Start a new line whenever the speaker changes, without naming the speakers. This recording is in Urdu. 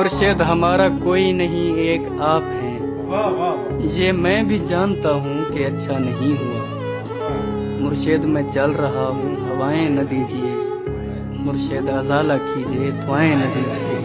مرشد ہمارا کوئی نہیں ایک آپ ہیں۔ یہ میں بھی جانتا ہوں کہ اچھا نہیں ہوا۔ مرشد میں چل رہا ہوں ہوائیں نہ دیجیے مرشد ازالہ کیجیے دعائیں نہ دیجیے